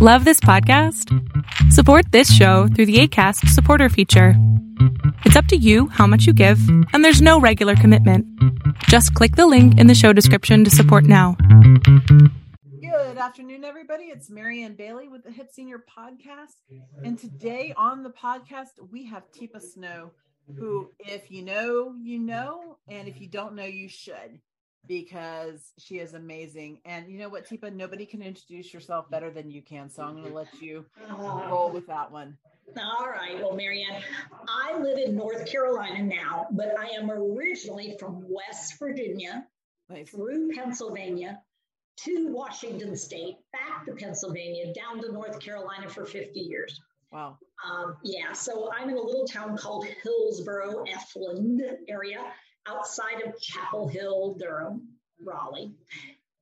Love this podcast? Support this show through the ACAST supporter feature. It's up to you how much you give, and there's no regular commitment. Just click the link in the show description to support now. Good afternoon, everybody. It's Marianne Bailey with the Hip Senior Podcast. And today on the podcast, we have Teepa Snow, who, if you know, you know, and if you don't know, you should because she is amazing. And you know what, Teepa, nobody can introduce yourself better than you can. So I'm going to let you roll with that one. All right. Well, Marianne, I live in North Carolina now, but I am originally from West Virginia Nice. through Pennsylvania to Washington State, back to Pennsylvania, down to North Carolina for 50 years. Wow. Um, yeah, so I'm in a little town called Hillsborough, Effland area, outside of Chapel Hill, Durham, Raleigh.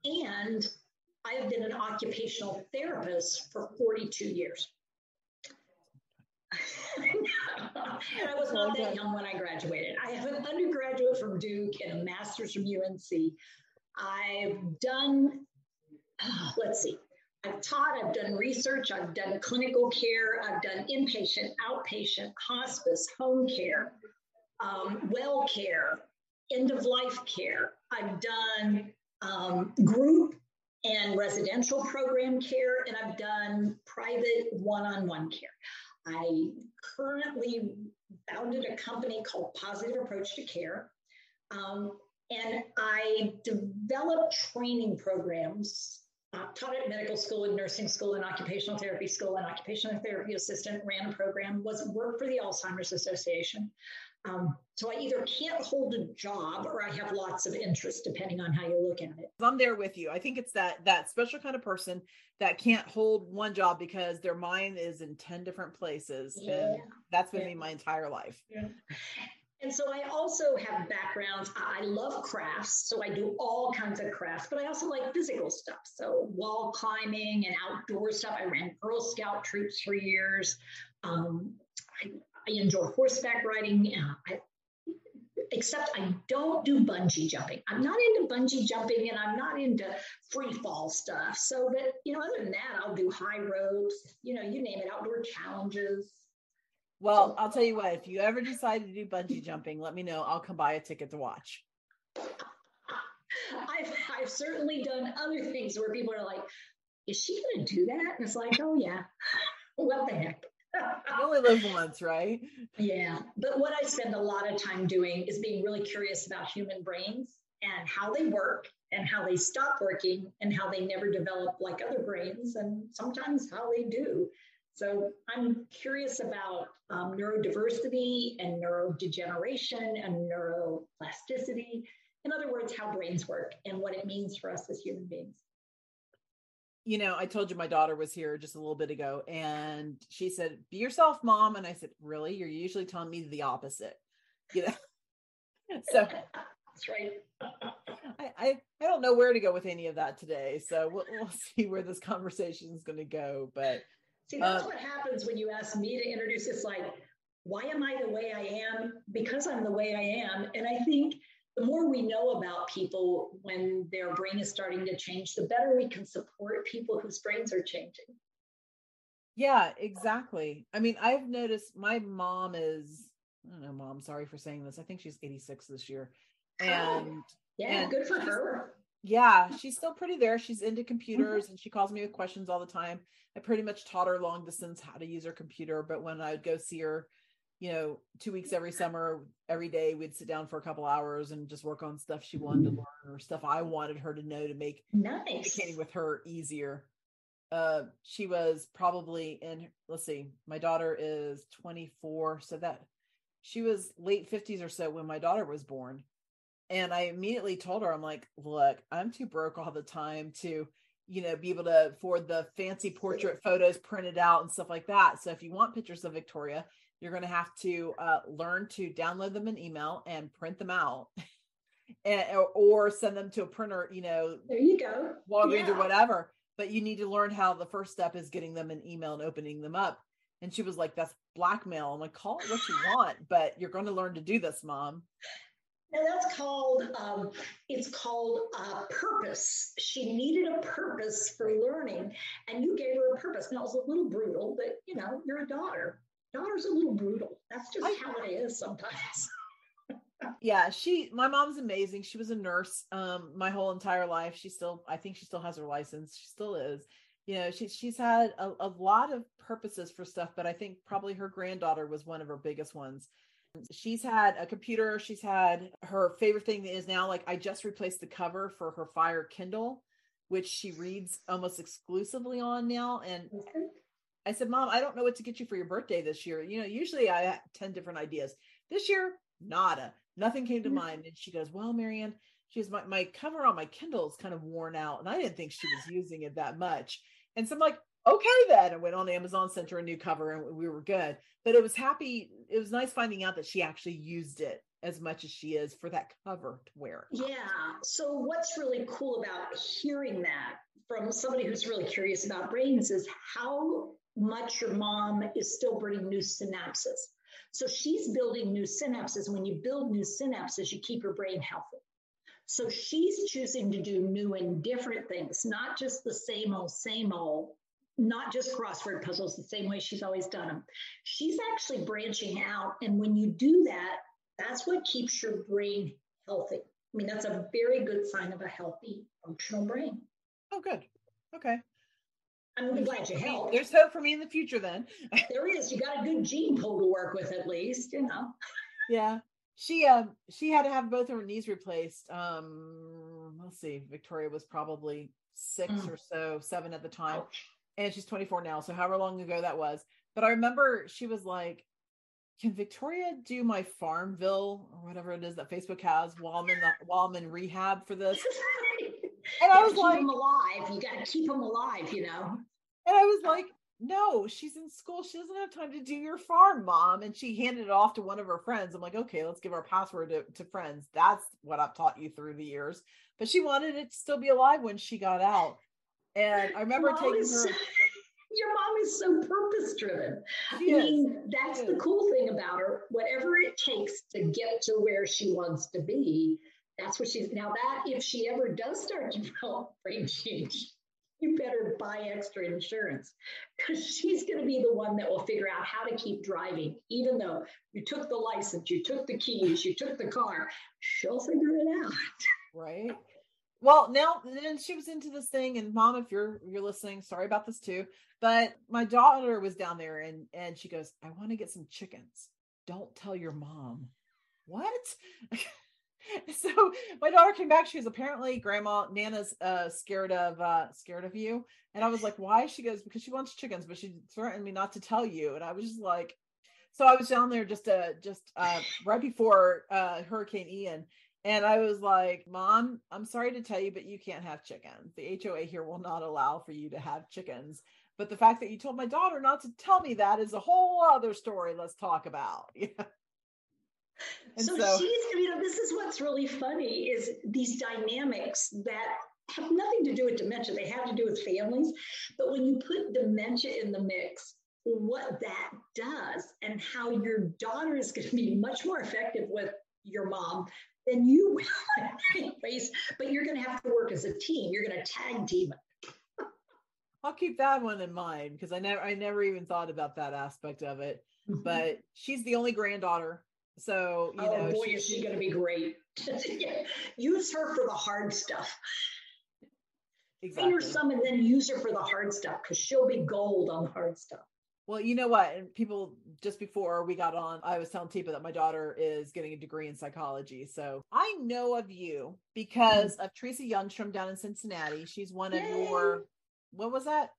And I have been an occupational therapist for 42 years. and I was not that young when I graduated. I have an undergraduate from Duke and a master's from UNC. I've done, let's see, I've taught, I've done research, I've done clinical care, I've done inpatient, outpatient, hospice, home care, um, well care, end of life care. I've done um, group and residential program care, and I've done private one on one care. I currently founded a company called Positive Approach to Care. Um, and I developed training programs, uh, taught at medical school and nursing school and occupational therapy school and occupational therapy assistant, ran a program, was worked for the Alzheimer's Association. Um, so I either can't hold a job or I have lots of interest, depending on how you look at it. I'm there with you. I think it's that that special kind of person that can't hold one job because their mind is in 10 different places. Yeah. And that's been Yeah. me my entire life. And so I also have backgrounds. I I love crafts, so I do all kinds of crafts, but I also like physical stuff. So wall climbing and outdoor stuff. I ran Girl Scout troops for years. Um, I, I enjoy horseback riding. Uh, I, except I don't do bungee jumping. I'm not into bungee jumping and I'm not into free fall stuff. So, but you know, other than that, I'll do high ropes, you know, you name it, outdoor challenges. Well, I'll tell you what, if you ever decide to do bungee jumping, let me know. I'll come buy a ticket to watch. I've, I've certainly done other things where people are like, is she going to do that? And it's like, oh, yeah. what the heck? Only live once, right? yeah. But what I spend a lot of time doing is being really curious about human brains and how they work and how they stop working and how they never develop like other brains and sometimes how they do. So I'm curious about um, neurodiversity and neurodegeneration and neuroplasticity. In other words, how brains work and what it means for us as human beings. You know, I told you my daughter was here just a little bit ago and she said, Be yourself, mom. And I said, Really? You're usually telling me the opposite. You know? so That's right. I, I, I don't know where to go with any of that today. So we'll, we'll see where this conversation is going to go. But See, that's Uh, what happens when you ask me to introduce. It's like, why am I the way I am? Because I'm the way I am. And I think the more we know about people when their brain is starting to change, the better we can support people whose brains are changing. Yeah, exactly. I mean, I've noticed my mom is, I don't know, mom, sorry for saying this. I think she's 86 this year. Oh, and Yeah, And good for her. yeah, she's still pretty there. She's into computers and she calls me with questions all the time. I pretty much taught her long distance how to use her computer. But when I would go see her, you know, two weeks every summer, every day, we'd sit down for a couple hours and just work on stuff she wanted to learn or stuff I wanted her to know to make Nice. communicating with her easier. Uh, she was probably in, let's see, my daughter is 24. So that she was late 50s or so when my daughter was born. And I immediately told her, I'm like, look, I'm too broke all the time to, you know, be able to afford the fancy portrait photos printed out and stuff like that. So if you want pictures of Victoria, you're going to have to uh, learn to download them in email and print them out. and, or, send them to a printer, you know, There you go. Walgreens or whatever. But you need to learn how the first step is getting them an email and opening them up. And she was like, "That's blackmail." I'm like, "Call it what you want, but you're going to learn to do this, mom." Now that's called um, it's called uh, purpose. She needed a purpose for learning, and you gave her a purpose. Now it was a little brutal, but you know you're a daughter. Daughter's a little brutal. That's just I, how it is sometimes. yeah, she my mom's amazing. She was a nurse um my whole entire life. She still I think she still has her license. She still is. You know, she she's had a, a lot of purposes for stuff, but I think probably her granddaughter was one of her biggest ones She's had a computer. She's had her favorite thing is now like I just replaced the cover for her Fire Kindle, which she reads almost exclusively on now. And I said, Mom, I don't know what to get you for your birthday this year. You know, usually I have 10 different ideas. This year, nada. Nothing came to mm-hmm. mind. And she goes, Well, Marianne, she goes, my, my cover on my Kindle is kind of worn out. And I didn't think she was using it that much. And so I'm like, okay then and went on amazon sent her a new cover and we were good but it was happy it was nice finding out that she actually used it as much as she is for that cover to wear yeah so what's really cool about hearing that from somebody who's really curious about brains is how much your mom is still bringing new synapses so she's building new synapses when you build new synapses you keep your brain healthy so she's choosing to do new and different things, not just the same old, same old, not just crossword puzzles the same way she's always done them. She's actually branching out. And when you do that, that's what keeps your brain healthy. I mean, that's a very good sign of a healthy, functional brain. Oh, good. Okay. I'm really glad you helped. There's hope for me in the future then. there is. You got a good gene pool to work with at least, you know. Yeah. She um she had to have both of her knees replaced. Um let's see, Victoria was probably six mm. or so, seven at the time. Ouch and she's 24 now. So however long ago that was. But I remember she was like, can Victoria do my Farmville or whatever it is that Facebook has while I'm in the while I'm in rehab for this? And I was like, them alive. You got to keep them alive, you know. And I was like, no, she's in school. She doesn't have time to do your farm, mom. And she handed it off to one of her friends. I'm like, okay, let's give our password to, to friends. That's what I've taught you through the years. But she wanted it to still be alive when she got out. And I remember taking is, her. Your mom is so purpose driven. I mean, that's the cool thing about her. Whatever it takes to get to where she wants to be, that's what she's now. That if she ever does start to develop brain change, you better buy extra insurance because she's going to be the one that will figure out how to keep driving. Even though you took the license, you took the keys, you took the car, she'll figure it out. Right well now then she was into this thing and mom if you're you're listening sorry about this too but my daughter was down there and and she goes i want to get some chickens don't tell your mom what so my daughter came back she was apparently grandma nana's uh scared of uh scared of you and i was like why she goes because she wants chickens but she threatened me not to tell you and i was just like so i was down there just uh just uh right before uh hurricane ian and I was like, Mom, I'm sorry to tell you, but you can't have chickens. The HOA here will not allow for you to have chickens. But the fact that you told my daughter not to tell me that is a whole other story. Let's talk about. Yeah. So, so she's, you know, this is what's really funny is these dynamics that have nothing to do with dementia. They have to do with families. But when you put dementia in the mix, what that does and how your daughter is going to be much more effective with your mom then you will anyways. But you're going to have to work as a team. You're going to tag team it. I'll keep that one in mind because I never I never even thought about that aspect of it. Mm-hmm. But she's the only granddaughter. So, you oh, know, boy, she, is she going to be great. use her for the hard stuff. Exactly. Her some and then use her for the hard stuff because she'll be gold on the hard stuff. Well, you know what? And people just before we got on, I was telling Teepa that my daughter is getting a degree in psychology. So I know of you because mm-hmm. of Theresa Youngstrom down in Cincinnati. She's one Yay. of your what was that?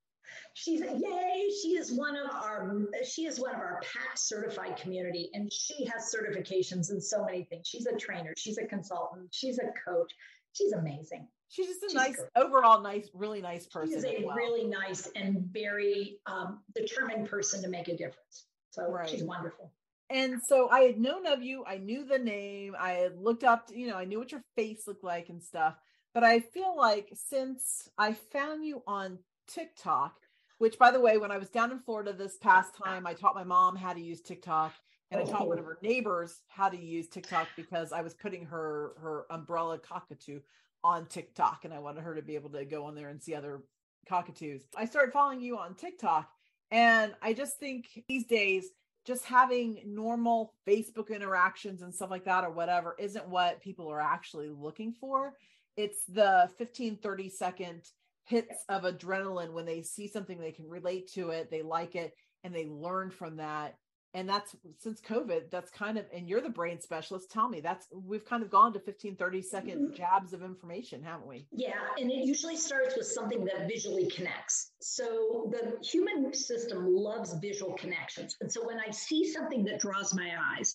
She's yay! She is one of our she is one of our PAC certified community, and she has certifications in so many things. She's a trainer, she's a consultant, she's a coach. She's amazing. She's just a she's nice, great. overall nice, really nice person. She's a well. really nice and very um, determined person to make a difference. So right. she's wonderful. And so I had known of you. I knew the name. I had looked up, you know, I knew what your face looked like and stuff. But I feel like since I found you on TikTok, which by the way, when I was down in Florida this past time, I taught my mom how to use TikTok and I taught one of her neighbors how to use TikTok because I was putting her her umbrella cockatoo on TikTok and I wanted her to be able to go on there and see other cockatoos. I started following you on TikTok and I just think these days just having normal Facebook interactions and stuff like that or whatever isn't what people are actually looking for. It's the 15 30 second hits of adrenaline when they see something they can relate to it, they like it and they learn from that. And that's since covid that's kind of and you're the brain specialist tell me that's we've kind of gone to 15 30 second mm-hmm. jabs of information haven't we? Yeah and it usually starts with something that visually connects. So the human system loves visual connections. And so when i see something that draws my eyes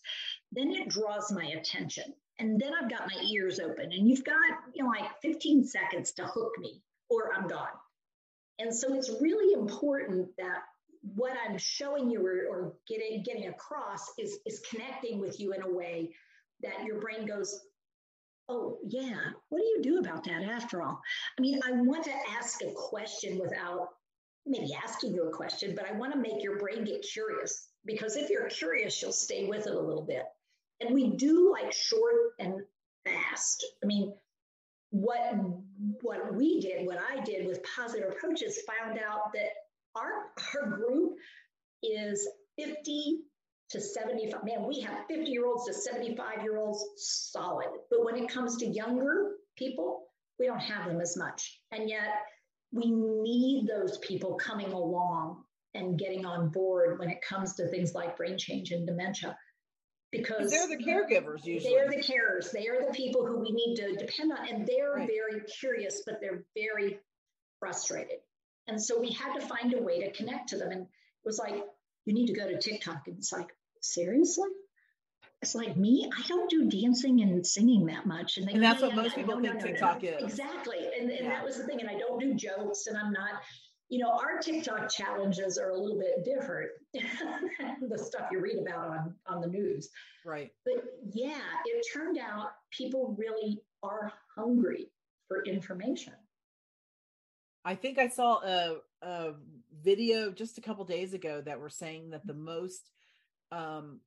then it draws my attention. And then i've got my ears open. And you've got you know like 15 seconds to hook me or i'm gone and so it's really important that what I'm showing you or, or getting getting across is is connecting with you in a way that your brain goes, oh yeah, what do you do about that after all? I mean, I want to ask a question without maybe asking you a question, but I want to make your brain get curious because if you're curious, you'll stay with it a little bit. And we do like short and fast. I mean, what what we did, what I did with positive approaches, found out that our, our group is 50 to 75. Man, we have 50 year olds to 75 year olds solid. But when it comes to younger people, we don't have them as much. And yet we need those people coming along and getting on board when it comes to things like brain change and dementia. Because they're the caregivers usually. They're the carers. They are the people who we need to depend on. And they're right. very curious, but they're very frustrated. And so we had to find a way to connect to them. And it was like, you need to go to TikTok. And it's like, seriously? It's like me, I don't do dancing and singing that much. And, they, and that's yeah, what yeah, most people think no, TikTok no. is. Exactly. And, and that was the thing. And I don't do jokes and I'm not, you know, our TikTok challenges are a little bit different than the stuff you read about on, on the news. Right. But yeah, it turned out people really are hungry for information. I think I saw a, a video just a couple days ago that were saying that the most um,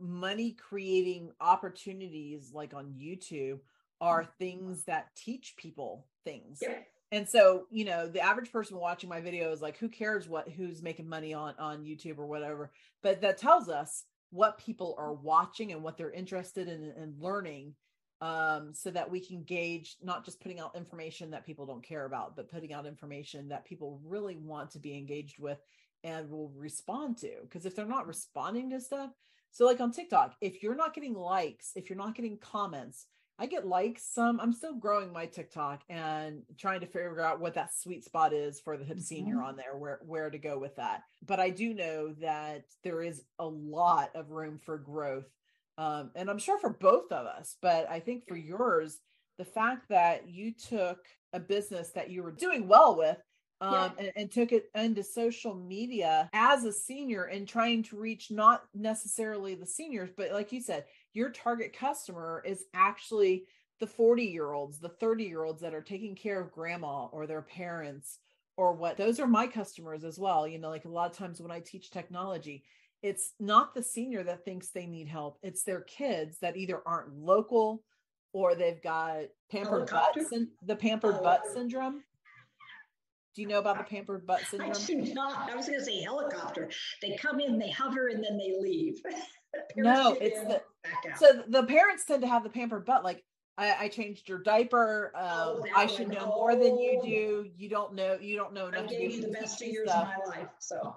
money creating opportunities, like on YouTube, are mm-hmm. things that teach people things. Yep. And so, you know, the average person watching my video is like, who cares what who's making money on on YouTube or whatever? But that tells us what people are watching and what they're interested in, in learning um, so that we can gauge not just putting out information that people don't care about, but putting out information that people really want to be engaged with and will respond to. Because if they're not responding to stuff, so like on TikTok, if you're not getting likes, if you're not getting comments, I get likes some. I'm still growing my TikTok and trying to figure out what that sweet spot is for the hip senior mm-hmm. on there, where where to go with that. But I do know that there is a lot of room for growth um, and I'm sure for both of us, but I think for yours, the fact that you took a business that you were doing well with um, yeah. and, and, took it into social media as a senior and trying to reach not necessarily the seniors, but like you said, your target customer is actually the 40 year olds, the 30 year olds that are taking care of grandma or their parents or what those are my customers as well. You know, like a lot of times when I teach technology, it's not the senior that thinks they need help it's their kids that either aren't local or they've got pampered butt the pampered oh. butt syndrome do you know about the pampered butt syndrome? I do not. I was going to say helicopter. They come in, they hover, and then they leave. no, it's the so the parents tend to have the pampered butt. Like I, I changed your diaper. Um, oh, I should know oh. more than you do. You don't know. You don't know enough I gave you the best two years stuff. of my life. So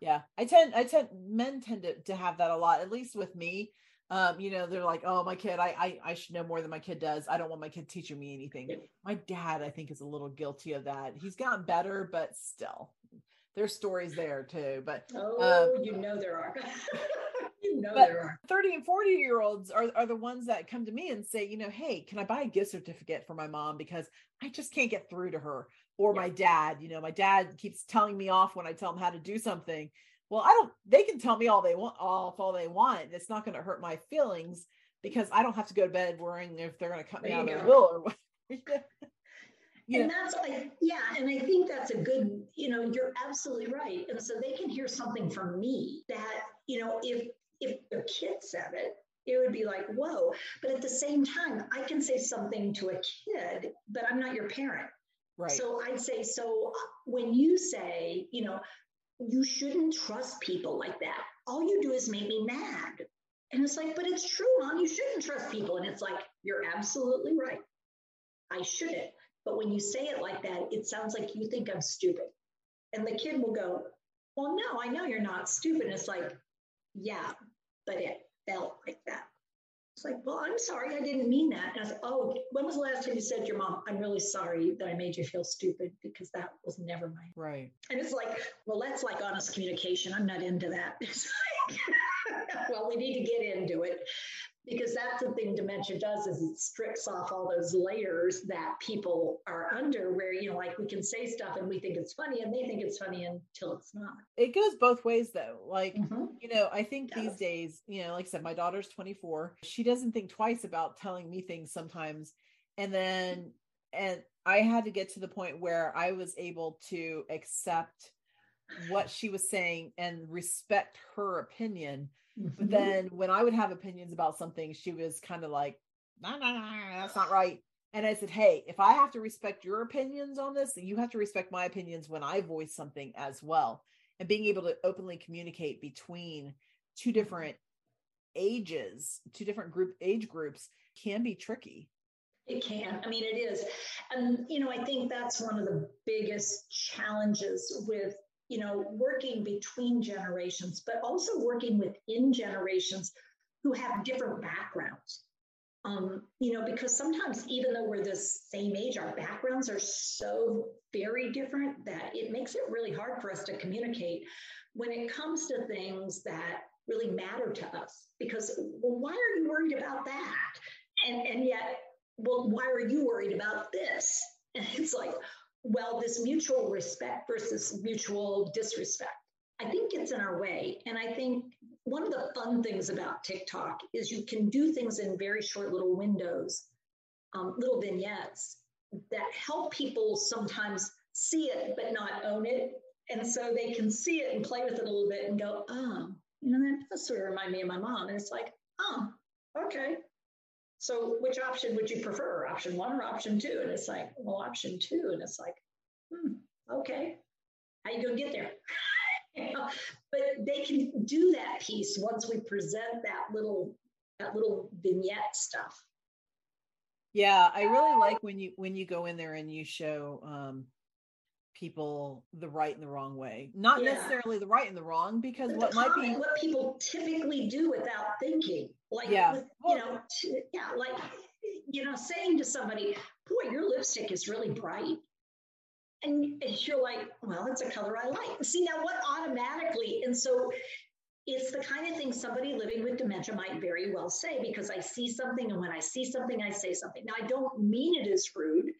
yeah i tend i tend men tend to, to have that a lot at least with me um you know they're like oh my kid I, I i should know more than my kid does i don't want my kid teaching me anything my dad i think is a little guilty of that he's gotten better but still there's stories there too but oh um, you know there are you know there are. 30 and 40 year olds are, are the ones that come to me and say you know hey can i buy a gift certificate for my mom because i just can't get through to her or yeah. my dad you know my dad keeps telling me off when i tell him how to do something. Well i don't they can tell me all they want off all they want it's not going to hurt my feelings because i don't have to go to bed worrying if they're going to cut me out of the will or what. Yeah. and that's like yeah and i think that's a good you know you're absolutely right. And so they can hear something from me that you know if if their kid said it, it would be like, whoa. But at the same time, I can say something to a kid, but I'm not your parent. Right. So I'd say, so when you say, you know, you shouldn't trust people like that, all you do is make me mad. And it's like, but it's true, mom, you shouldn't trust people. And it's like, you're absolutely right. I shouldn't. But when you say it like that, it sounds like you think I'm stupid. And the kid will go, well, no, I know you're not stupid. And it's like, yeah, but it felt like that. It's like, well, I'm sorry, I didn't mean that. And I said, oh, when was the last time you said to your mom, I'm really sorry that I made you feel stupid because that was never my right. And it's like, well, that's like honest communication. I'm not into that. Like, well, we need to get into it because that's the thing dementia does is it strips off all those layers that people are under where you know like we can say stuff and we think it's funny and they think it's funny until it's not. It goes both ways though. Like mm-hmm. you know i think these days you know like i said my daughter's 24 she doesn't think twice about telling me things sometimes. And then and i had to get to the point where i was able to accept what she was saying and respect her opinion but mm-hmm. then when I would have opinions about something, she was kind of like, no, no, no, that's not right. And I said, hey, if I have to respect your opinions on this, you have to respect my opinions when I voice something as well. And being able to openly communicate between two different ages, two different group age groups can be tricky. It can. I mean, it is. And, you know, I think that's one of the biggest challenges with you know, working between generations, but also working within generations who have different backgrounds. Um, you know, because sometimes even though we're the same age, our backgrounds are so very different that it makes it really hard for us to communicate when it comes to things that really matter to us. Because, well, why are you worried about that? And and yet, well, why are you worried about this? And it's like, well, this mutual respect versus mutual disrespect. I think it's in our way. And I think one of the fun things about TikTok is you can do things in very short little windows, um, little vignettes that help people sometimes see it but not own it. And so they can see it and play with it a little bit and go, oh, you know, that does sort of remind me of my mom. And it's like, oh, okay. So which option would you prefer? Option one or option two? And it's like, well, option two. And it's like, hmm, okay. How you gonna get there? you know? But they can do that piece once we present that little that little vignette stuff. Yeah, I really like when you when you go in there and you show um people the right and the wrong way. Not yeah. necessarily the right and the wrong, because but what might be what people typically do without thinking. Like yeah. With, you know, t- yeah, like you know, saying to somebody, boy, your lipstick is really bright. And, and you're like, well, it's a color I like. See now what automatically, and so it's the kind of thing somebody living with dementia might very well say because I see something, and when I see something, I say something. Now, I don't mean it as rude,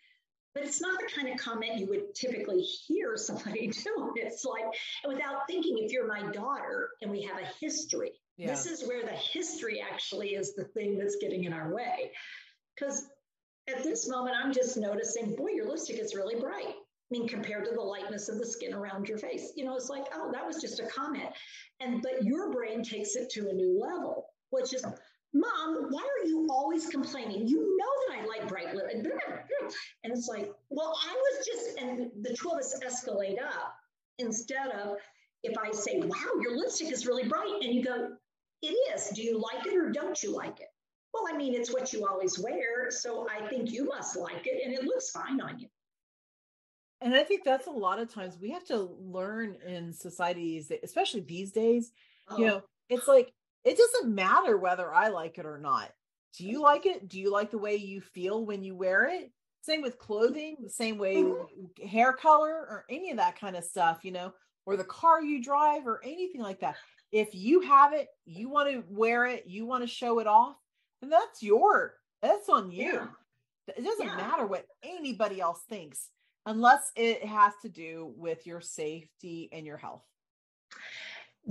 but it's not the kind of comment you would typically hear somebody do. It's like, without thinking, if you're my daughter and we have a history, yeah. this is where the history actually is the thing that's getting in our way. Because at this moment, I'm just noticing, boy, your lipstick is really bright. I mean, compared to the lightness of the skin around your face, you know, it's like, oh, that was just a comment. And, but your brain takes it to a new level, which is, Mom, why are you always complaining? You know that I like bright lip. And it's like, well, I was just, and the two of us escalate up instead of if I say, wow, your lipstick is really bright. And you go, it is. Do you like it or don't you like it? Well, I mean, it's what you always wear. So I think you must like it and it looks fine on you. And I think that's a lot of times we have to learn in societies, especially these days, oh. you know, it's like it doesn't matter whether I like it or not. Do you like it? Do you like the way you feel when you wear it? Same with clothing, the same way mm-hmm. hair color or any of that kind of stuff, you know, or the car you drive or anything like that. If you have it, you want to wear it, you want to show it off, then that's your that's on you. Yeah. It doesn't yeah. matter what anybody else thinks unless it has to do with your safety and your health.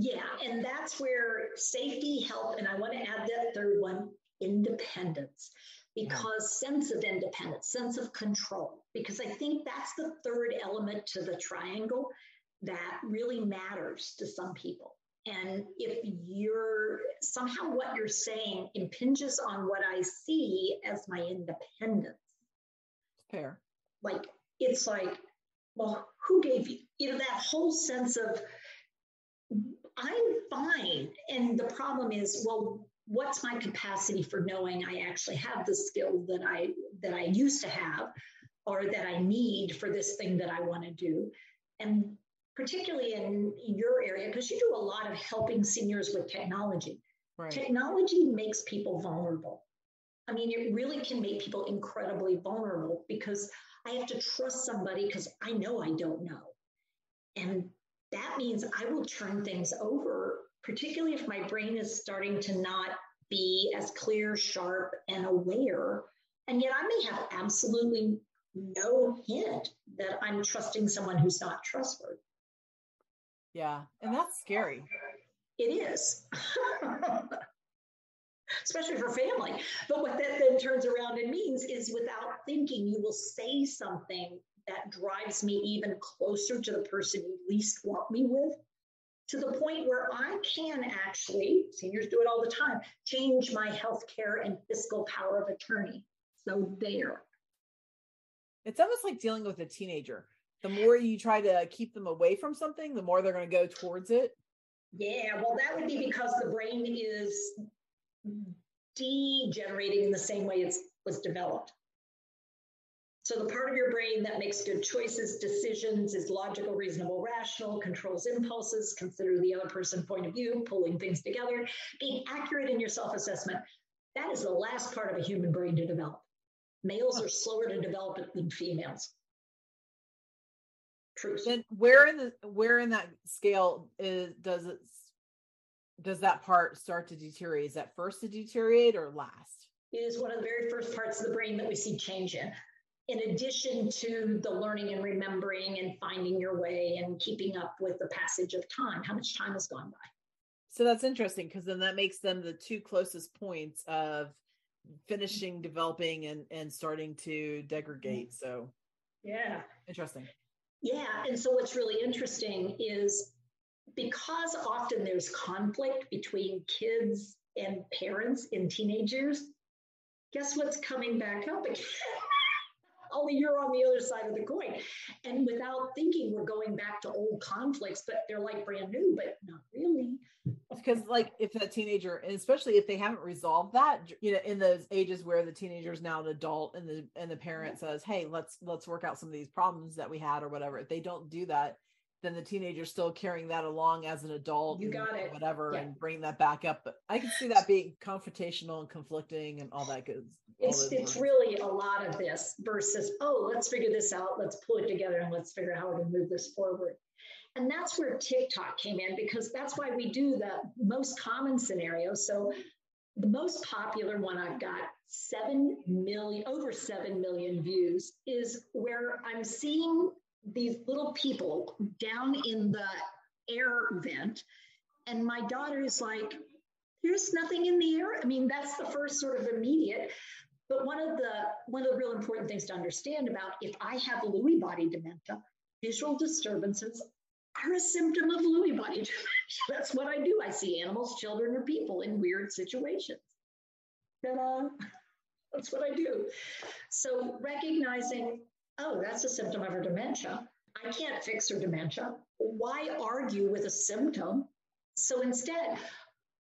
Yeah, and that's where safety, health, and I want to add that third one independence because yeah. sense of independence, sense of control, because I think that's the third element to the triangle that really matters to some people. And if you're somehow what you're saying impinges on what I see as my independence. Fair. Like, it's like, well, who gave you, you know, that whole sense of, I'm fine. And the problem is, well, what's my capacity for knowing I actually have the skill that I that I used to have or that I need for this thing that I want to do? And particularly in your area, because you do a lot of helping seniors with technology. Right. Technology makes people vulnerable. I mean, it really can make people incredibly vulnerable because I have to trust somebody because I know I don't know. And that means I will turn things over, particularly if my brain is starting to not be as clear, sharp, and aware. And yet I may have absolutely no hint that I'm trusting someone who's not trustworthy. Yeah. And that's scary. It is. Especially for family. But what that then turns around and means is without thinking, you will say something that drives me even closer to the person you least want me with, to the point where I can actually, seniors do it all the time, change my healthcare and fiscal power of attorney. So there. It's almost like dealing with a teenager. The more you try to keep them away from something, the more they're going to go towards it. Yeah, well, that would be because the brain is degenerating in the same way it was developed. So the part of your brain that makes good choices, decisions, is logical, reasonable, rational, controls impulses, consider the other person point of view, pulling things together, being accurate in your self-assessment. That is the last part of a human brain to develop. Males are slower to develop it than females. Truth. Then where in the where in that scale is does it does that part start to deteriorate? Is that first to deteriorate or last? It is one of the very first parts of the brain that we see change in in addition to the learning and remembering and finding your way and keeping up with the passage of time, how much time has gone by. So that's interesting because then that makes them the two closest points of finishing developing and and starting to degrade. So yeah, interesting. Yeah, and so what's really interesting is because often there's conflict between kids and parents in teenagers, guess what's coming back up again? Only you're on the other side of the coin. And without thinking, we're going back to old conflicts, but they're like brand new, but not really. Because, like, if a teenager, and especially if they haven't resolved that, you know, in those ages where the teenager is now an adult, and the and the parent says, "Hey, let's let's work out some of these problems that we had or whatever," if they don't do that, then the teenager's still carrying that along as an adult. You got it. Whatever, yeah. and bring that back up. But I can see that being confrontational and conflicting and all that good. It's it's really a lot of this versus oh let's figure this out, let's pull it together, and let's figure out how we're going to move this forward. And that's where TikTok came in because that's why we do the most common scenario. So the most popular one I've got seven million over seven million views is where I'm seeing these little people down in the air vent. And my daughter is like, there's nothing in the air. I mean, that's the first sort of immediate. But one of the one of the real important things to understand about if I have Lewy body dementia, visual disturbances are a symptom of Lewy body dementia. That's what I do. I see animals, children, or people in weird situations. Ta-da. That's what I do. So recognizing oh, that's a symptom of her dementia. I can't fix her dementia. Why argue with a symptom? So instead,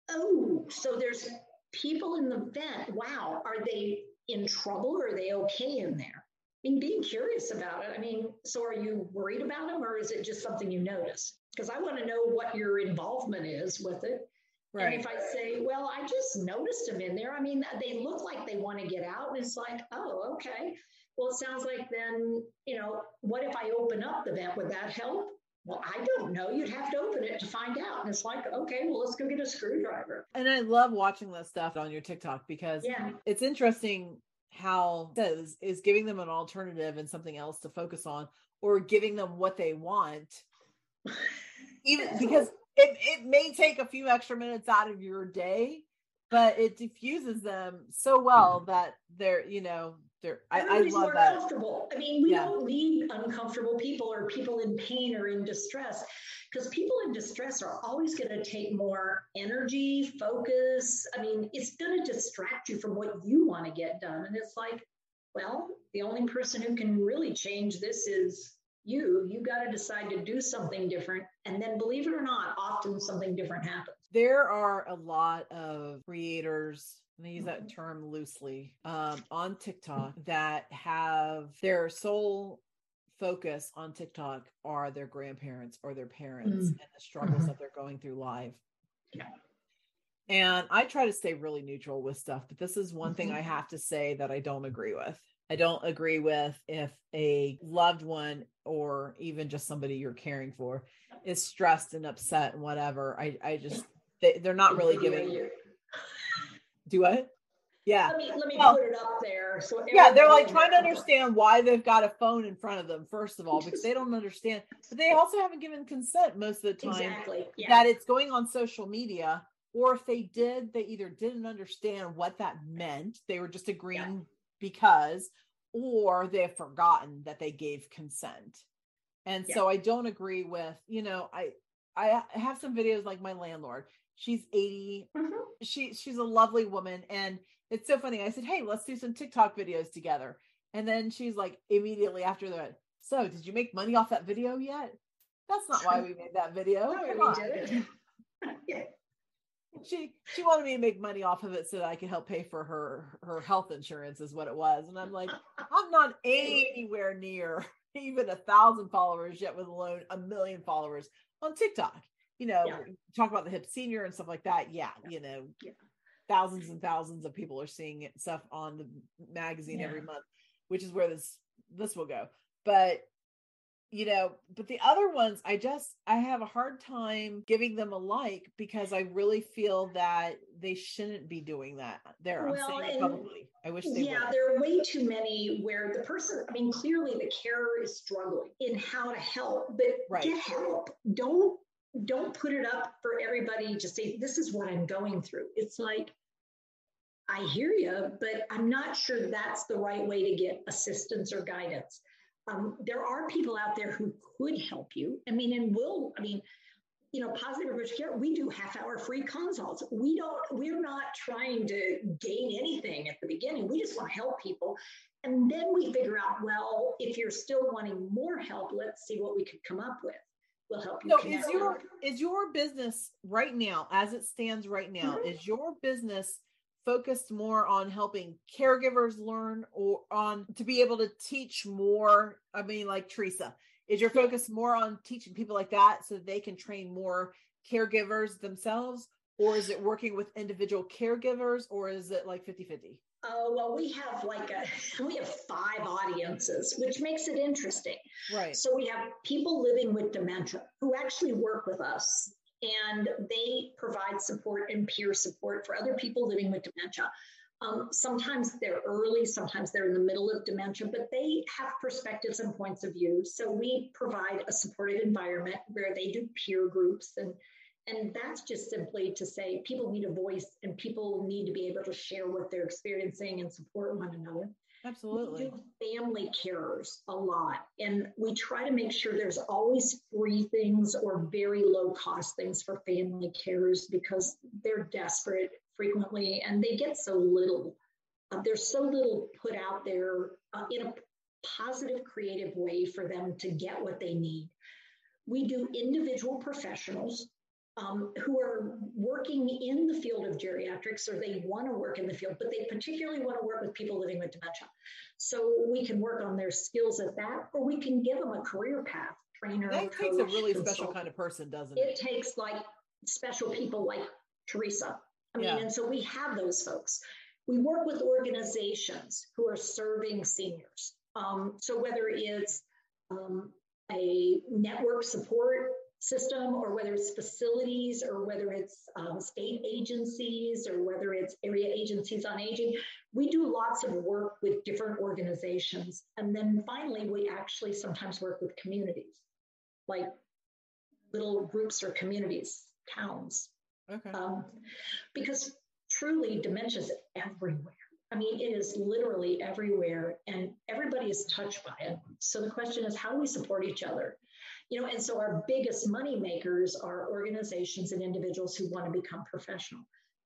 oh, so there's people in the vent. Wow, are they in trouble or are they okay in there? I mean, being curious about it. I mean, so are you worried about them or is it just something you notice? Because I want to know what your involvement is with it. Right. And if I say, well, I just noticed them in there, I mean, they look like they want to get out. And it's like, oh, okay. Well, it sounds like then, you know, what if I open up the vent? Would that help? Well, I don't know. You'd have to open it to find out. And it's like, okay, well, let's go get a screwdriver. And I love watching this stuff on your TikTok because yeah. it's interesting how is, is giving them an alternative and something else to focus on or giving them what they want. Even because it, it may take a few extra minutes out of your day, but it diffuses them so well mm-hmm. that they're, you know, I, I love more that. comfortable. I mean, we yeah. don't need uncomfortable people or people in pain or in distress because people in distress are always going to take more energy, focus. I mean, it's going to distract you from what you want to get done. And it's like, well, the only person who can really change this is you. You got to decide to do something different. And then, believe it or not, often something different happens. There are a lot of creators and I use that mm-hmm. term loosely, um, on TikTok that have their sole focus on TikTok are their grandparents or their parents mm. and the struggles mm-hmm. that they're going through live. Yeah. And I try to stay really neutral with stuff, but this is one mm-hmm. thing I have to say that I don't agree with. I don't agree with if a loved one or even just somebody you're caring for is stressed and upset and whatever. I, I just, they, they're not really giving you do what? Yeah. Let me let me well, put it up there. So yeah, they're like trying to understand why they've got a phone in front of them, first of all, because they don't understand. But they also haven't given consent most of the time exactly. yeah. that it's going on social media. Or if they did, they either didn't understand what that meant. They were just agreeing yeah. because, or they've forgotten that they gave consent. And yeah. so I don't agree with, you know, I I have some videos like my landlord. She's 80. Mm-hmm. She she's a lovely woman. And it's so funny. I said, Hey, let's do some TikTok videos together. And then she's like immediately after that, so did you make money off that video yet? That's not why we made that video. no, we did it. She she wanted me to make money off of it so that I could help pay for her her health insurance is what it was. And I'm like, I'm not anywhere near even a thousand followers yet, with alone a million followers on TikTok you know, yeah. talk about the hip senior and stuff like that. Yeah, you know, yeah. thousands and thousands of people are seeing it, stuff on the magazine yeah. every month, which is where this this will go. But you know, but the other ones, I just I have a hard time giving them a like because I really feel that they shouldn't be doing that. There, well, I'm saying publicly. I wish they yeah, would. there are way too many where the person. I mean, clearly the carer is struggling in how to help, but right. get help. Don't don't put it up for everybody to say, this is what I'm going through. It's like, I hear you, but I'm not sure that's the right way to get assistance or guidance. Um, there are people out there who could help you. I mean, and will, I mean, you know, positive approach care, we do half hour free consults. We don't, we're not trying to gain anything at the beginning. We just want to help people. And then we figure out, well, if you're still wanting more help, let's see what we could come up with will help you. So is your is your business right now, as it stands right now, mm-hmm. is your business focused more on helping caregivers learn or on to be able to teach more? I mean, like Theresa, is your focus more on teaching people like that so they can train more caregivers themselves? Or is it working with individual caregivers or is it like 50 50? Oh, well, we have like a, we have five audiences, which makes it interesting. Right. So we have people living with dementia who actually work with us and they provide support and peer support for other people living with dementia. Um, sometimes they're early, sometimes they're in the middle of dementia, but they have perspectives and points of view. So we provide a supportive environment where they do peer groups and and that's just simply to say people need a voice and people need to be able to share what they're experiencing and support one another. Absolutely. We do family carers a lot. And we try to make sure there's always free things or very low cost things for family carers because they're desperate frequently and they get so little. Uh, there's so little put out there uh, in a positive, creative way for them to get what they need. We do individual professionals um, who are working in the field of geriatrics or they want to work in the field, but they particularly want to work with people living with dementia. So we can work on their skills at that, or we can give them a career path trainer. That coach, takes a really special kind of person, doesn't it? It takes like special people like Theresa. I mean, yeah. and so we have those folks. We work with organizations who are serving seniors. Um, so whether it's um, a network support system or whether it's facilities or whether it's um, state agencies or whether it's area agencies on aging. We do lots of work with different organizations. And then finally, we actually sometimes work with communities, like little groups or communities, towns. Okay. Um, because truly, dementia is everywhere. I mean, it is literally everywhere and everybody is touched by it. So the question is, how do we support each other? You know, and so our biggest money makers are organizations and individuals who want to become professional.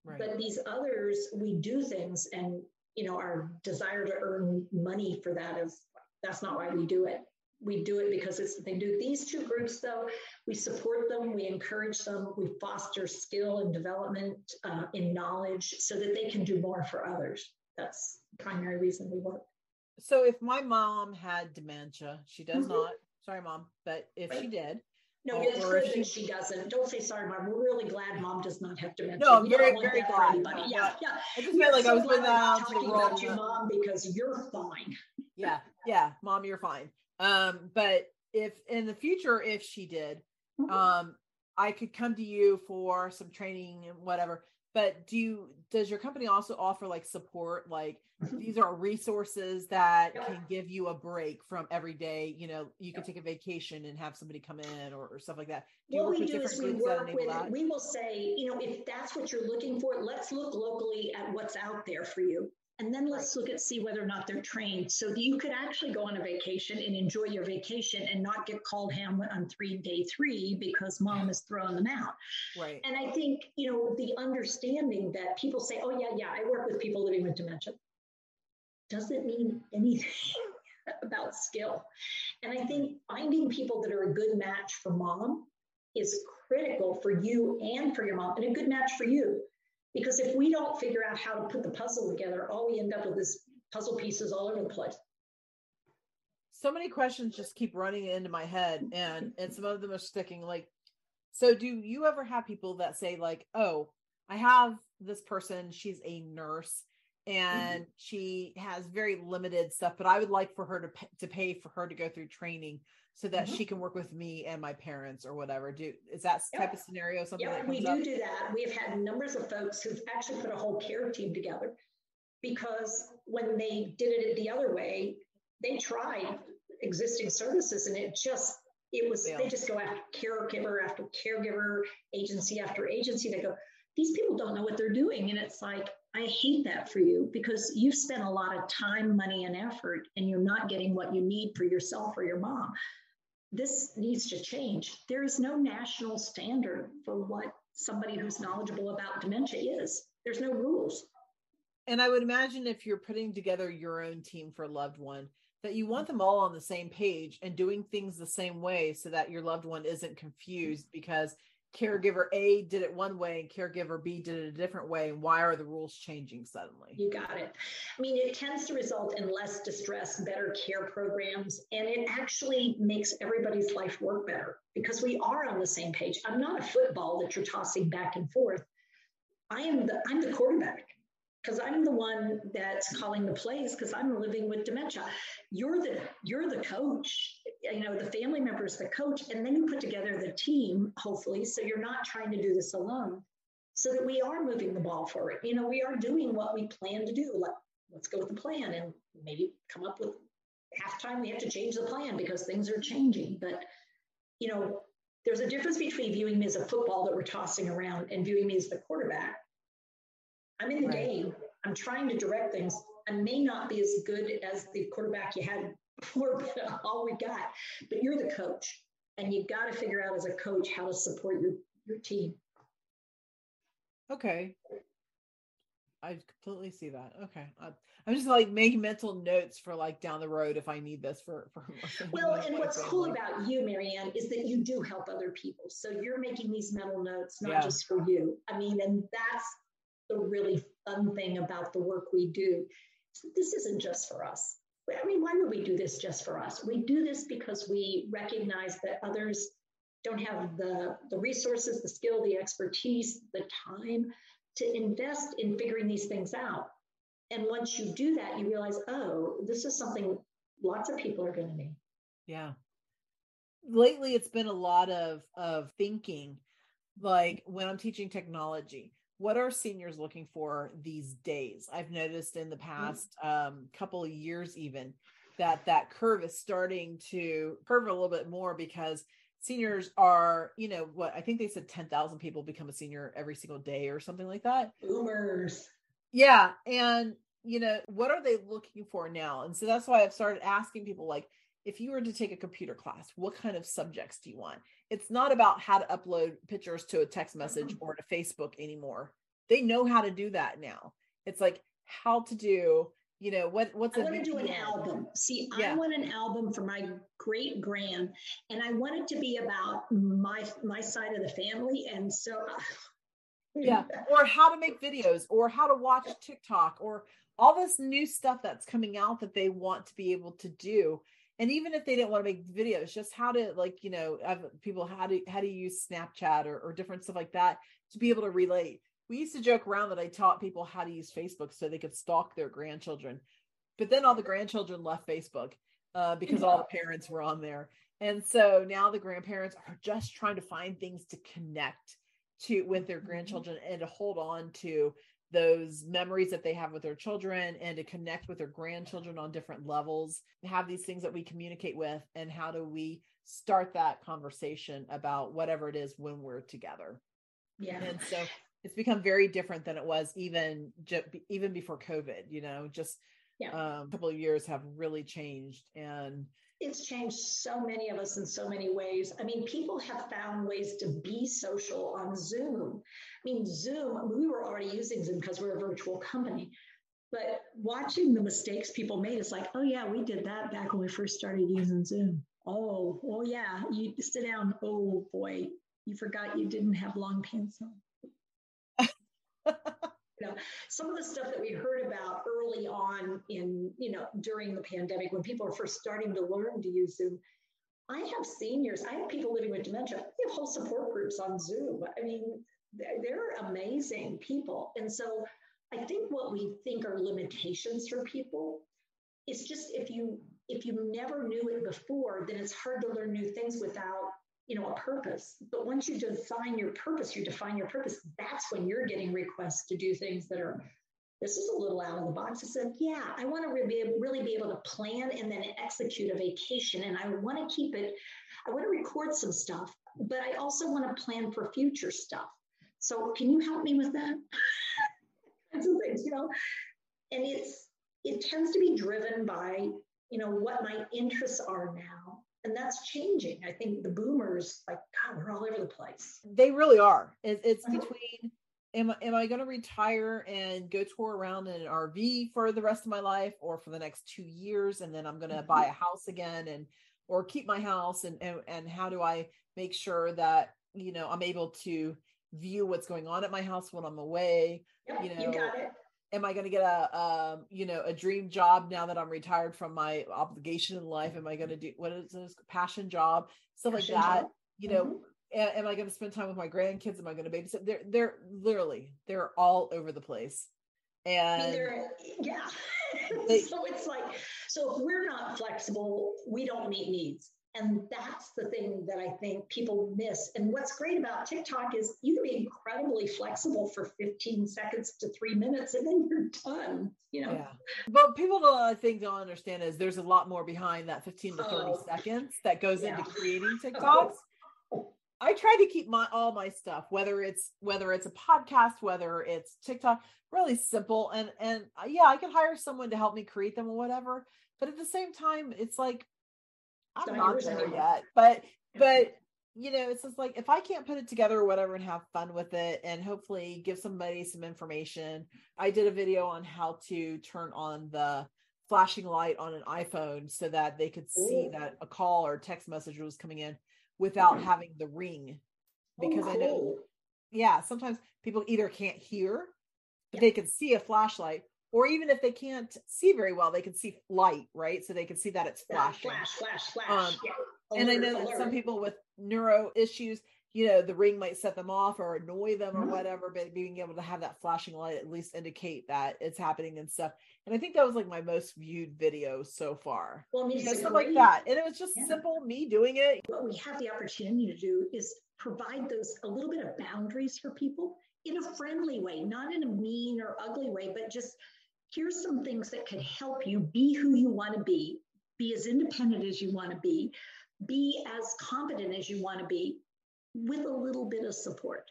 Right. But these others, we do things and, you know, our desire to earn money for that is that's not why we do it. We do it because it's the thing to do. These two groups, though, we support them, we encourage them, we foster skill and development uh, in knowledge so that they can do more for others. That's the primary reason we work. So, if my mom had dementia, she does mm-hmm. not. Sorry, mom, but if right. she did, no, it's good that she, she, doesn't. Don't say sorry, mom. We're really glad mom does not have dementia. No, I'm very, very glad. Yeah, yeah. I just felt like so I was putting that out to. About your mom because you're fine. yeah, yeah, mom, you're fine. Um, but if in the future, if she did, mm-hmm. um, I could come to you for some training and whatever. But do you does your company also offer like support? Like these are resources that can give you a break from every day. You know, you can take a vacation and have somebody come in or, or stuff like that. Do what we do is we work with. That? We will say, you know, if that's what you're looking for, let's look locally at what's out there for you. And then let's look at see whether or not they're trained so that you could actually go on a vacation and enjoy your vacation and not get called ham on three day three because mom is throwing them out. Right. And I think, you know, the understanding that people say, oh, yeah, yeah, I work with people living with dementia doesn't mean anything about skill. And I think finding people that are a good match for mom is critical for you and for your mom and a good match for you because if we don't figure out how to put the puzzle together, all we end up with is puzzle pieces all over the place. So many questions just keep running into my head, and and some of them are sticking. Like, so do you ever have people that say like, "Oh, I have this person. She's a nurse, and mm-hmm. she has very limited stuff, but I would like for her to pay, to pay for her to go through training so that mm-hmm. she can work with me and my parents or whatever. Do is that yep. type of scenario something? Yeah, we do up? do that. We've had numbers of folks who've actually put a whole care team together because when they did it the other way, they tried existing services and it just it was they just go after caregiver after caregiver, agency after agency. They go, these people don't know what they're doing, and it's like I hate that for you because you've spent a lot of time, money, and effort, and you're not getting what you need for yourself or your mom this needs to change. There is no national standard for what somebody who's knowledgeable about dementia is. There's no rules. And I would imagine if you're putting together your own team for a loved one, that you want them all on the same page and doing things the same way so that your loved one isn't confused because caregiver A did it one way and caregiver B did it a different way. And why are the rules changing suddenly? You got it. I mean, it tends to result in less distress, better care programs, and it actually makes everybody's life work better because we are on the same page. I'm not a football that you're tossing back and forth. I am the I'm the quarterback because I'm the one that's calling the plays because I'm living with dementia. You're the you're the coach, you know, the family members the coach, and then you put together the team, hopefully, so you're not trying to do this alone. So that we are moving the ball forward. You know, we are doing what we plan to do. Let, let's go with the plan and maybe come up with halftime we have to change the plan because things are changing. But you know, there's a difference between viewing me as a football that we're tossing around and viewing me as the quarterback I'm in the right. game. I'm trying to direct things. I may not be as good as the quarterback you had but all we got. But you're the coach, and you've got to figure out as a coach how to support your your team. Okay. I completely see that. Okay, I'm just like making mental notes for like down the road if I need this for for. Well, and what's cool about you, Marianne, is that you do help other people. So you're making these mental notes not yeah. just for you. I mean, and that's the really fun thing about the work we do. This isn't just for us. I mean, why would we do this just for us? We do this because we recognize that others don't have the, the resources, the skill, the expertise, the time to invest in figuring these things out. And once you do that, you realize, oh, this is something lots of people are going to need. Yeah. Lately, it's been a lot of of thinking, like when I'm teaching technology what are seniors looking for these days i've noticed in the mm. past um, couple of years even that that curve is starting to curve a little bit more because seniors are you know what i think they said 10,000 people become a senior every single day or something like that boomers yeah and you know, what are they looking for now? And so that's why I've started asking people like, if you were to take a computer class, what kind of subjects do you want? It's not about how to upload pictures to a text message mm-hmm. or to Facebook anymore. They know how to do that now. It's like how to do, you know, what what's I want to do an album. See, yeah. I want an album for my great grand, and I want it to be about my my side of the family. And so yeah, or how to make videos or how to watch TikTok or all this new stuff that's coming out that they want to be able to do and even if they didn't want to make videos just how to like you know have people how to how to use snapchat or, or different stuff like that to be able to relate we used to joke around that i taught people how to use facebook so they could stalk their grandchildren but then all the grandchildren left facebook uh, because yeah. all the parents were on there and so now the grandparents are just trying to find things to connect to with their mm-hmm. grandchildren and to hold on to those memories that they have with their children and to connect with their grandchildren on different levels have these things that we communicate with and how do we start that conversation about whatever it is when we're together yeah and so it's become very different than it was even even before covid you know just yeah. um, a couple of years have really changed and it's changed so many of us in so many ways. I mean, people have found ways to be social on Zoom. I mean, Zoom, we were already using Zoom because we're a virtual company. But watching the mistakes people made, it's like, oh, yeah, we did that back when we first started using Zoom. Oh, oh, yeah, you sit down. Oh, boy, you forgot you didn't have long pants on. You know some of the stuff that we heard about early on in you know during the pandemic when people are first starting to learn to use zoom i have seniors i have people living with dementia. We have whole support groups on zoom. I mean they're amazing people. And so i think what we think are limitations for people is just if you if you never knew it before then it's hard to learn new things without you know, a purpose. But once you define your purpose, you define your purpose, that's when you're getting requests to do things that are, this is a little out of the box. I said, yeah, I want to really, really be able to plan and then execute a vacation. And I want to keep it, I want to record some stuff, but I also want to plan for future stuff. So can you help me with that? kinds of things, you know? And it's, it tends to be driven by, you know, what my interests are now and that's changing. I think the boomers, like God, we're all over the place. They really are. It, it's uh-huh. between am am I going to retire and go tour around in an RV for the rest of my life, or for the next two years, and then I'm going to mm-hmm. buy a house again, and or keep my house, and, and and how do I make sure that you know I'm able to view what's going on at my house when I'm away? Yep, you know, you got it am I going to get a um, you know a dream job now that I'm retired from my obligation in life? Am I going to do what is this passion job stuff passion like that? Job. You know, mm-hmm. am I going to spend time with my grandkids? Am I going to babysit? They're they're literally they're all over the place, and I mean, yeah. They, so it's like so if we're not flexible, we don't meet needs. And that's the thing that I think people miss. And what's great about TikTok is you can be incredibly flexible for 15 seconds to three minutes and then you're done, you know? Yeah. But people don't, I think, don't understand is there's a lot more behind that 15 to 30 oh. seconds that goes yeah. into creating TikToks. I try to keep my all my stuff, whether it's whether it's a podcast, whether it's TikTok, really simple. And and uh, yeah, I can hire someone to help me create them or whatever. But at the same time, it's like I'm not there yet, but but you know, it's just like if I can't put it together or whatever and have fun with it and hopefully give somebody some information. I did a video on how to turn on the flashing light on an iPhone so that they could see Ooh. that a call or text message was coming in without mm-hmm. having the ring. Because oh, cool. I know yeah, sometimes people either can't hear, but yeah. they can see a flashlight or even if they can't see very well, they can see light, right? So they can see that it's flashing. Flash, flash, flash. Um, yeah. alert, and I know that some people with neuro issues, you know, the ring might set them off or annoy them mm-hmm. or whatever, but being able to have that flashing light at least indicate that it's happening and stuff. And I think that was like my most viewed video so far. Well, you know, stuff like that. And it was just yeah. simple, me doing it. What we have the opportunity to do is provide those a little bit of boundaries for people in a friendly way, not in a mean or ugly way, but just here's some things that could help you be who you want to be, be as independent as you want to be, be as competent as you want to be with a little bit of support.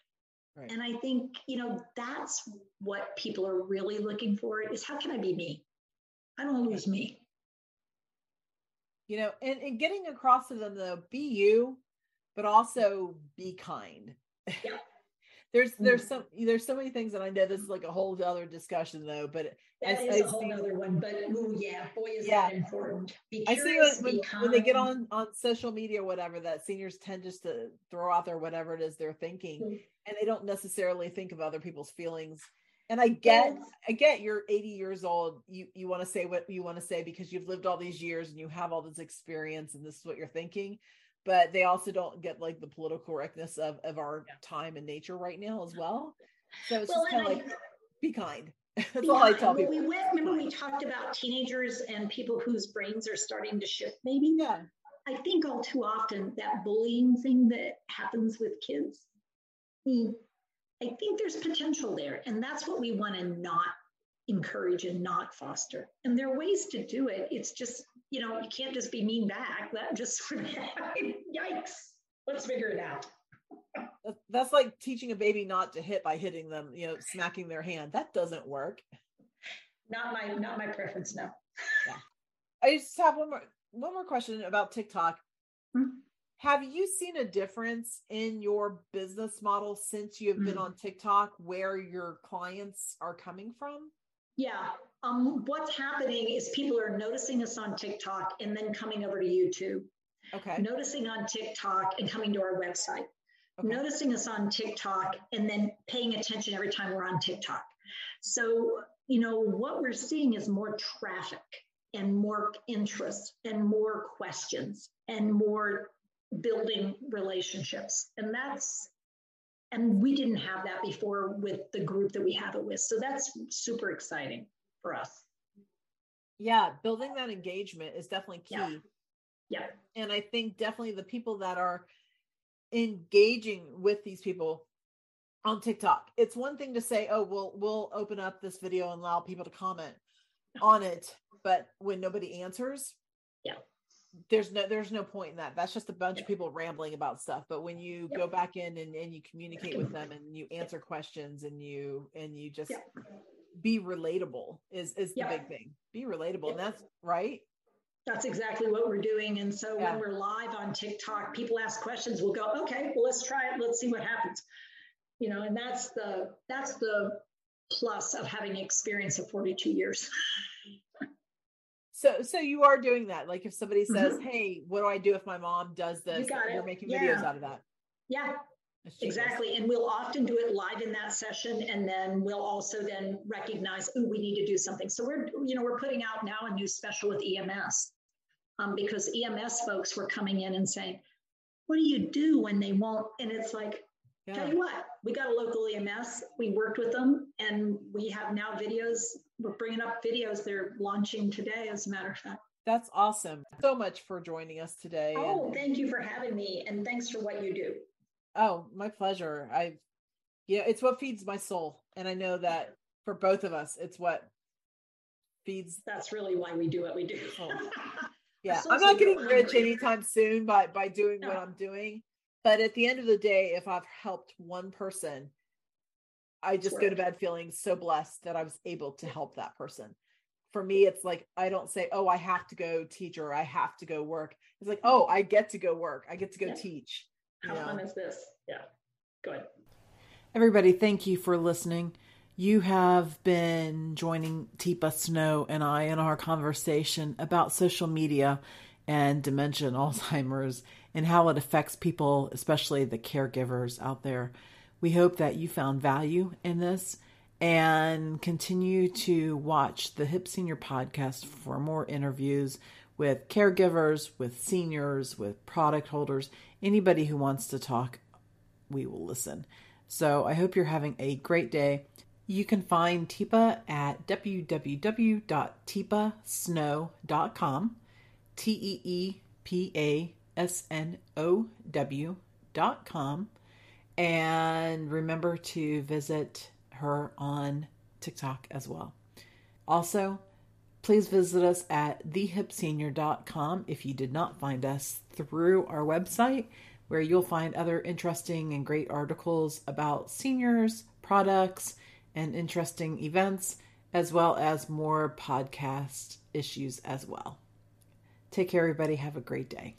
Right. And I think, you know, that's what people are really looking for is how can I be me? I don't lose me. You know, and, and getting across to them though, be you, but also be kind. Yeah. There's there's mm. some there's so many things that I know this is like a whole other discussion though, but that is a whole other one. But oh yeah, boy is yeah. that important. Be I see when, when, they get on on social media or whatever that seniors tend just to throw out there whatever it is they're thinking, mm-hmm. and they don't necessarily think of other people's feelings. And I get yes. I get you're 80 years old. You you want to say what you want to say because you've lived all these years and you have all this experience and this is what you're thinking but they also don't get like the political correctness of of our yeah. time and nature right now as well. So it's well, just kind of like be kind. That's be all. I tell people. We went, remember we talked about teenagers and people whose brains are starting to shift. Maybe yeah. I think all too often that bullying thing that happens with kids. Hmm, I think there's potential there, and that's what we want to not encourage and not foster. And there are ways to do it. It's just you know, you can't just be mean back. That just yikes. Let's figure it out. That's like teaching a baby not to hit by hitting them, you know, smacking their hand. That doesn't work. Not my not my preference, no. Yeah. I just have one more one more question about TikTok. Mm-hmm. Have you seen a difference in your business model since you have been mm-hmm. on TikTok where your clients are coming from? Yeah, um, what's happening is people are noticing us on TikTok and then coming over to YouTube. Okay. Noticing on TikTok and coming to our website. Okay. Noticing us on TikTok and then paying attention every time we're on TikTok. So, you know, what we're seeing is more traffic and more interest and more questions and more building relationships. And that's and we didn't have that before with the group that we have it with. So that's super exciting for us. Yeah, building that engagement is definitely key. Yeah. yeah. And I think definitely the people that are engaging with these people on TikTok. It's one thing to say, "Oh, we'll we'll open up this video and allow people to comment on it," but when nobody answers, yeah. There's no there's no point in that. That's just a bunch yeah. of people rambling about stuff. But when you go back in and, and you communicate with them and you answer questions and you and you just be relatable is is the big thing. Be relatable, and that's right. That's exactly what we're doing. And so yeah. when we're live on TikTok, people ask questions. We'll go, okay, well, let's try it. Let's see what happens. You know, and that's the that's the plus of having experience of 42 years. so so you are doing that. Like if somebody says, mm-hmm. Hey, what do I do if my mom does this? You are making yeah. videos out of that. Yeah, Exactly. And we'll often do it live in that session. And then we'll also then recognize, oh, we need to do something. So we're, you know, we're putting out now a new special with EMS um, because EMS folks were coming in and saying, what do you do when they won't? And it's like, yeah. tell you what, we got a local EMS. We worked with them and we have now videos. We're bringing up videos they're launching today, as a matter of fact. That's awesome. So much for joining us today. Oh, and- thank you for having me. And thanks for what you do. Oh, my pleasure. I, yeah, it's what feeds my soul. And I know that for both of us, it's what feeds. That's really why we do what we do. Yeah. I'm not getting rich anytime soon by, by doing no. what I'm doing. But at the end of the day, if I've helped one person, I just go to bed feeling so blessed that I was able to help that person. For me, it's like I don't say, "Oh, I have to go teach or I have to go work." It's like, "Oh, I get to go work. I get to go yeah. teach." How yeah. fun is this? Yeah. Good. Everybody, thank you for listening. You have been joining Teepa Snow and I in our conversation about social media and dementia and Alzheimer's and how it affects people, especially the caregivers out there. We hope that you found value in this and continue to watch the Hip Senior podcast for more interviews with caregivers, with seniors, with product holders, anybody who wants to talk, we will listen. So I hope you're having a great day. You can find Teepa at www.teepasnow.com, T E E P A S N O W.com. And remember to visit her on TikTok as well. Also, Please visit us at thehipsenior.com if you did not find us through our website. where you'll find other interesting and great articles about seniors, products, and interesting events, as well as more podcast issues as well. Take care, everybody. Have a great day.